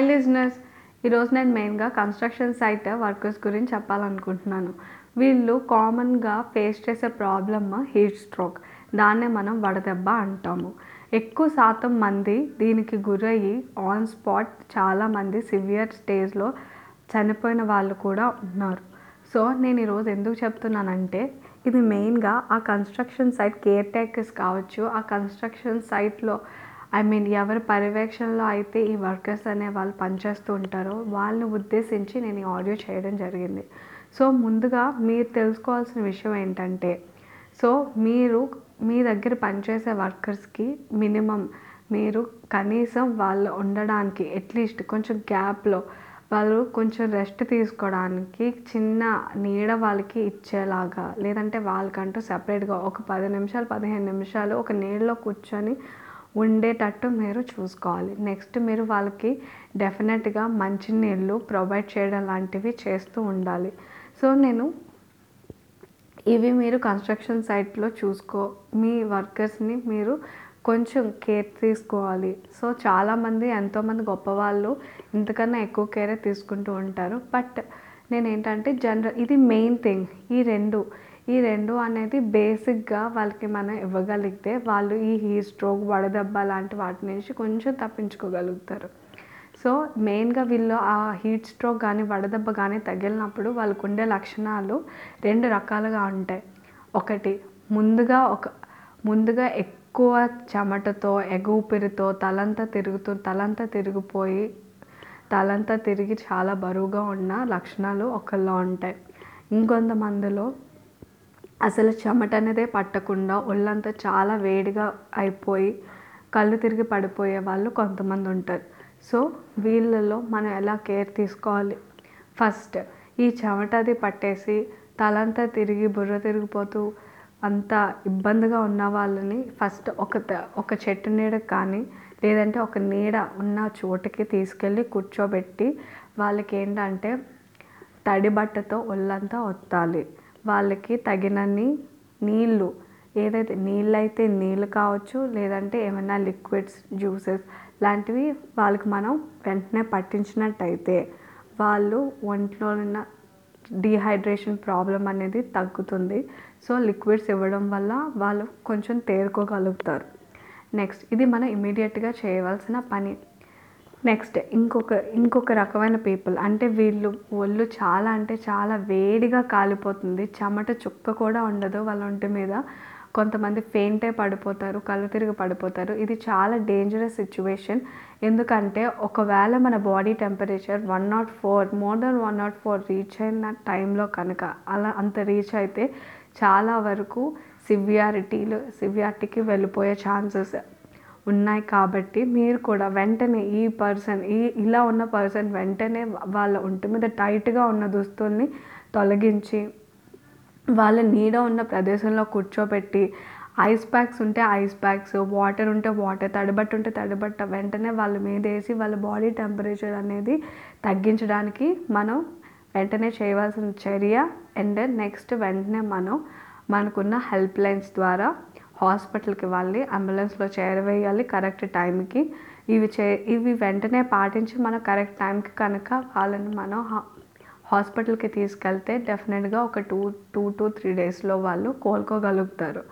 Hi listeners ఈరోజు నేను మెయిన్గా కన్స్ట్రక్షన్ సైట్ వర్కర్స్ గురించి చెప్పాలనుకుంటున్నాను. వీళ్ళు కామన్గా ఫేస్ చేసే ప్రాబ్లమ్ హీట్ స్ట్రోక్. దాన్నే మనం వడదెబ్బ అంటాము. ఎక్కువ శాతం మంది దీనికి గురయ్యి ఆన్ స్పాట్ చాలామంది సివియర్ స్టేజ్లో చనిపోయిన వాళ్ళు కూడా ఉన్నారు. సో నేను ఈరోజు ఎందుకు చెప్తున్నానంటే ఇది మెయిన్గా ఆ కన్స్ట్రక్షన్ సైట్ కేర్ టేకర్స్ కావచ్చు ఆ కన్స్ట్రక్షన్ సైట్లో ఐ మీన్ ఎవరి పర్యవేక్షణలో అయితే ఈ వర్కర్స్ అనే వాళ్ళు పనిచేస్తూ ఉంటారో వాళ్ళని ఉద్దేశించి నేను ఈ ఆడియో చేయడం జరిగింది. సో ముందుగా మీరు తెలుసుకోవాల్సిన విషయం ఏంటంటే సో మీరు మీ దగ్గర పనిచేసే వర్కర్స్కి మినిమం మీరు కనీసం వాళ్ళు ఉండడానికి అట్లీస్ట్ కొంచెం గ్యాప్లో వాళ్ళు కొంచెం రెస్ట్ తీసుకోవడానికి చిన్న నీడ వాళ్ళకి ఇచ్చేలాగా లేదంటే వాళ్ళకంటూ సపరేట్గా ఒక పది నిమిషాలు పదిహేను నిమిషాలు ఒక నీడలో కూర్చొని ఉండేటట్టు మీరు చూసుకోవాలి. నెక్స్ట్ మీరు వాళ్ళకి డెఫినెట్గా మంచినీళ్ళు ప్రొవైడ్ చేయడం లాంటివి చేస్తూ ఉండాలి. సో నేను ఇవి మీరు కన్స్ట్రక్షన్ సైట్లో చూసుకో మీ వర్కర్స్ని మీరు కొంచెం కేర్ తీసుకోవాలి. సో చాలామంది ఎంతోమంది గొప్పవాళ్ళు ఇంతకన్నా ఎక్కువ కేరే తీసుకుంటూ ఉంటారు. బట్ నేను ఏంటంటే జనరల్ ఇది మెయిన్ థింగ్. ఈ రెండు ఈ రెండు అనేది బేసిక్గా వాళ్ళకి మనం ఇవ్వగలిగితే వాళ్ళు ఈ హీట్ స్ట్రోక్ వడదెబ్బ లాంటి వాటి నుంచి కొంచెం తప్పించుకోగలుగుతారు. సో మెయిన్గా వీళ్ళు ఆ హీట్ స్ట్రోక్ కానీ వడదెబ్బ కానీ తగిలినప్పుడు వాళ్ళకు ఉండే లక్షణాలు రెండు రకాలుగా ఉంటాయి. ఒకటి ముందుగా ఒక ముందుగా ఎక్కువ చెమటతో ఎగుపిరితో తలంతా తిరుగుతూ తలంతా తిరిగిపోయి తలంతా తిరిగి చాలా బరువుగా ఉన్న లక్షణాలు ఒకళ్ళలో ఉంటాయి. ఇంకొంతమందిలో అసలు చెమట అనేదే పట్టకుండా ఒళ్ళంతా చాలా వేడిగా అయిపోయి కళ్ళు తిరిగి పడిపోయే వాళ్ళు కొంతమంది ఉంటారు. సో వీళ్ళలో మనం ఎలా కేర్ తీసుకోవాలి? ఫస్ట్ ఈ చెమటది పట్టేసి తలంతా తిరిగి బుర్ర తిరిగిపోతూ అంత ఇబ్బందిగా ఉన్న వాళ్ళని ఫస్ట్ ఒక ఒక చెట్టు నీడ కానీ లేదంటే ఒక నీడ ఉన్న చోటుకి తీసుకెళ్ళి కూర్చోబెట్టి వాళ్ళకి ఏంటంటే తడి బట్టతో ఒళ్ళంతా ఒత్తాలి. వాళ్ళకి తగినన్ని నీళ్ళు ఏదైతే నీళ్ళు అయితే నీళ్ళు కావచ్చు లేదంటే ఏమైనా లిక్విడ్స్ జ్యూసెస్ లాంటివి వాళ్ళకి మనం వెంటనే పట్టించినట్టయితే వాళ్ళు ఒంట్లో ఉన్న డీహైడ్రేషన్ ప్రాబ్లం అనేది తగ్గుతుంది. సో లిక్విడ్స్ ఇవ్వడం వల్ల వాళ్ళు కొంచెం తేరుకోగలుగుతారు. నెక్స్ట్ ఇది మనం ఇమీడియట్గా చేయవలసిన పని. నెక్స్ట్ ఇంకొక ఇంకొక రకమైన పీపుల్ అంటే వీళ్ళు ఒళ్ళు చాలా అంటే చాలా వేడిగా కాలిపోతుంది. చెమట చుక్క కూడా ఉండదు వాళ్ళ ఒంటి మీద. కొంతమంది ఫెయింటే పడిపోతారు కళ్ళు తిరిగి పడిపోతారు. ఇది చాలా డేంజరస్ సిచ్యువేషన్ ఎందుకంటే ఒకవేళ మన body temperature one nought four more then one nought four reach అయిన టైంలో కనుక అలా అంత రీచ్ అయితే చాలా వరకు సివియారిటీలు సివియారిటీకి వెళ్ళిపోయే ఛాన్సెస్ ఉన్నాయి కాబట్టి మీరు కూడా వెంటనే ఈ పర్సన్ ఈ ఇలా ఉన్న పర్సన్ వెంటనే వాళ్ళ ఒంటి మీద టైట్గా ఉన్న దుస్తుల్ని తొలగించి వాళ్ళ నీడ ఉన్న ప్రదేశంలో కూర్చోబెట్టి ఐస్ ప్యాక్స్ ఉంటే ఐస్ ప్యాక్స్ వాటర్ ఉంటే వాటర్ తడబట్ట ఉంటే తడబట్ట వెంటనే వాళ్ళ మీద వేసి వాళ్ళ బాడీ టెంపరేచర్ అనేది తగ్గించడానికి మనం వెంటనే చేయవలసిన చర్య. అండ్ నెక్స్ట్ వెంటనే మనం మనకున్న హెల్ప్ లైన్స్ ద్వారా హాస్పిటల్కి వాళ్ళి అంబులెన్స్లో చేరవేయాలి కరెక్ట్ టైంకి ఇవి చే ఇవి వెంటనే పాటించి మన కరెక్ట్ టైంకి కనుక వాళ్ళని మనం హాస్పిటల్కి తీసుకెళ్తే డెఫినెట్గా ఒక టూ టూ టు త్రీ డేస్లో వాళ్ళు కోలుకోగలుగుతారు.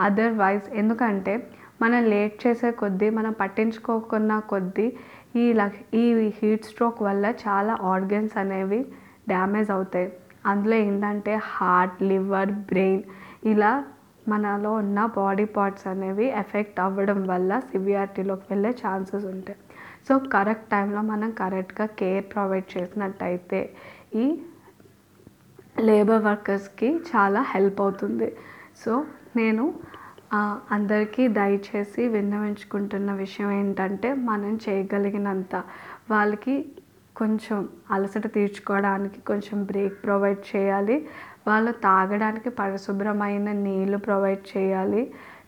అదర్వైజ్ ఎందుకంటే మనం లేట్ చేసే కొద్దీ మనం పట్టించుకోకున్న కొద్దీ ఈ లక్ ఈ హీట్ స్ట్రోక్ వల్ల చాలా ఆర్గన్స్ అనేవి డ్యామేజ్ అవుతాయి. అందులో ఏంటంటే హార్ట్ లివర్ బ్రెయిన్ ఇలా మనలో ఉన్న బాడీ పార్ట్స్ అనేవి ఎఫెక్ట్ అవ్వడం వల్ల సివియారిటీలోకి వెళ్ళే ఛాన్సెస్ ఉంటాయి. సో కరెక్ట్ టైంలో మనం కరెక్ట్గా కేర్ ప్రొవైడ్ చేసినట్టయితే ఈ లేబర్ వర్కర్స్కి చాలా హెల్ప్ అవుతుంది. సో నేను అందరికీ దయచేసి విన్నవించుకుంటున్న విషయం ఏంటంటే మనం చేయగలిగినంత వాళ్ళకి కొంచెం అలసట తీర్చుకోవడానికి కొంచెం బ్రేక్ ప్రొవైడ్ చేయాలి. వాళ్ళు తాగడానికి పరిశుభ్రమైన నీళ్ళు ప్రొవైడ్ చేయాలి.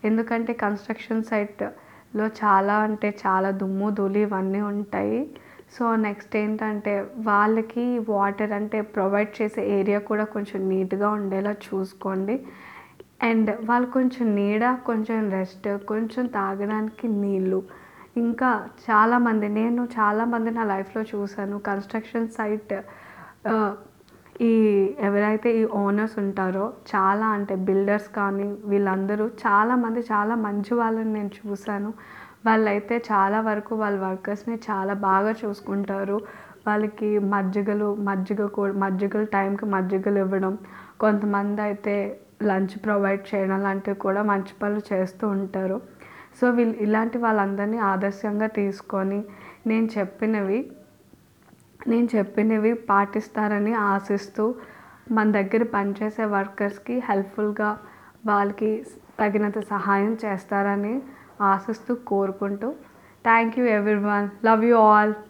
ఎందుకంటే కన్స్ట్రక్షన్ సైట్లో చాలా అంటే చాలా దుమ్ము ధూళి ఇవన్నీ ఉంటాయి. సో నెక్స్ట్ ఏంటంటే వాళ్ళకి వాటర్ అంటే ప్రొవైడ్ చేసే ఏరియా కూడా కొంచెం నీట్గా ఉండేలా చూసుకోండి. అండ్ వాళ్ళు కొంచెం నీడ కొంచెం రెస్ట్ కొంచెం తాగడానికి నీళ్ళు ఇంకా చాలామంది నేను చాలామంది నా లైఫ్లో చూశాను కన్స్ట్రక్షన్ సైట్ ఈ ఎవరైతే ఈ ఓనర్స్ ఉంటారో చాలా అంటే బిల్డర్స్ కానీ వీళ్ళందరూ చాలామంది చాలా మంచి వాళ్ళని నేను చూశాను. వాళ్ళైతే చాలా వరకు వాళ్ళ వర్కర్స్ని చాలా బాగా చూసుకుంటారు. వాళ్ళకి మజ్జిగలు మజ్జిగ కూడా మజ్జిగలు టైంకి మజ్జిగలు ఇవ్వడం కొంతమంది అయితే లంచ్ ప్రొవైడ్ చేయడం లాంటివి కూడా మంచి పనులు చేస్తూ ఉంటారు. సో వీళ్ళు ఇలాంటి వాళ్ళందరినీ ఆదర్శంగా తీసుకొని నేను చెప్పినవి నేను చెప్పినవి పాటిస్తారని ఆశిస్తూ మన దగ్గర పనిచేసే వర్కర్స్కి హెల్ప్ఫుల్గా వాళ్ళకి తగినంత సహాయం చేస్తారని ఆశిస్తూ కోరుకుంటూ. Thank you everyone love you all.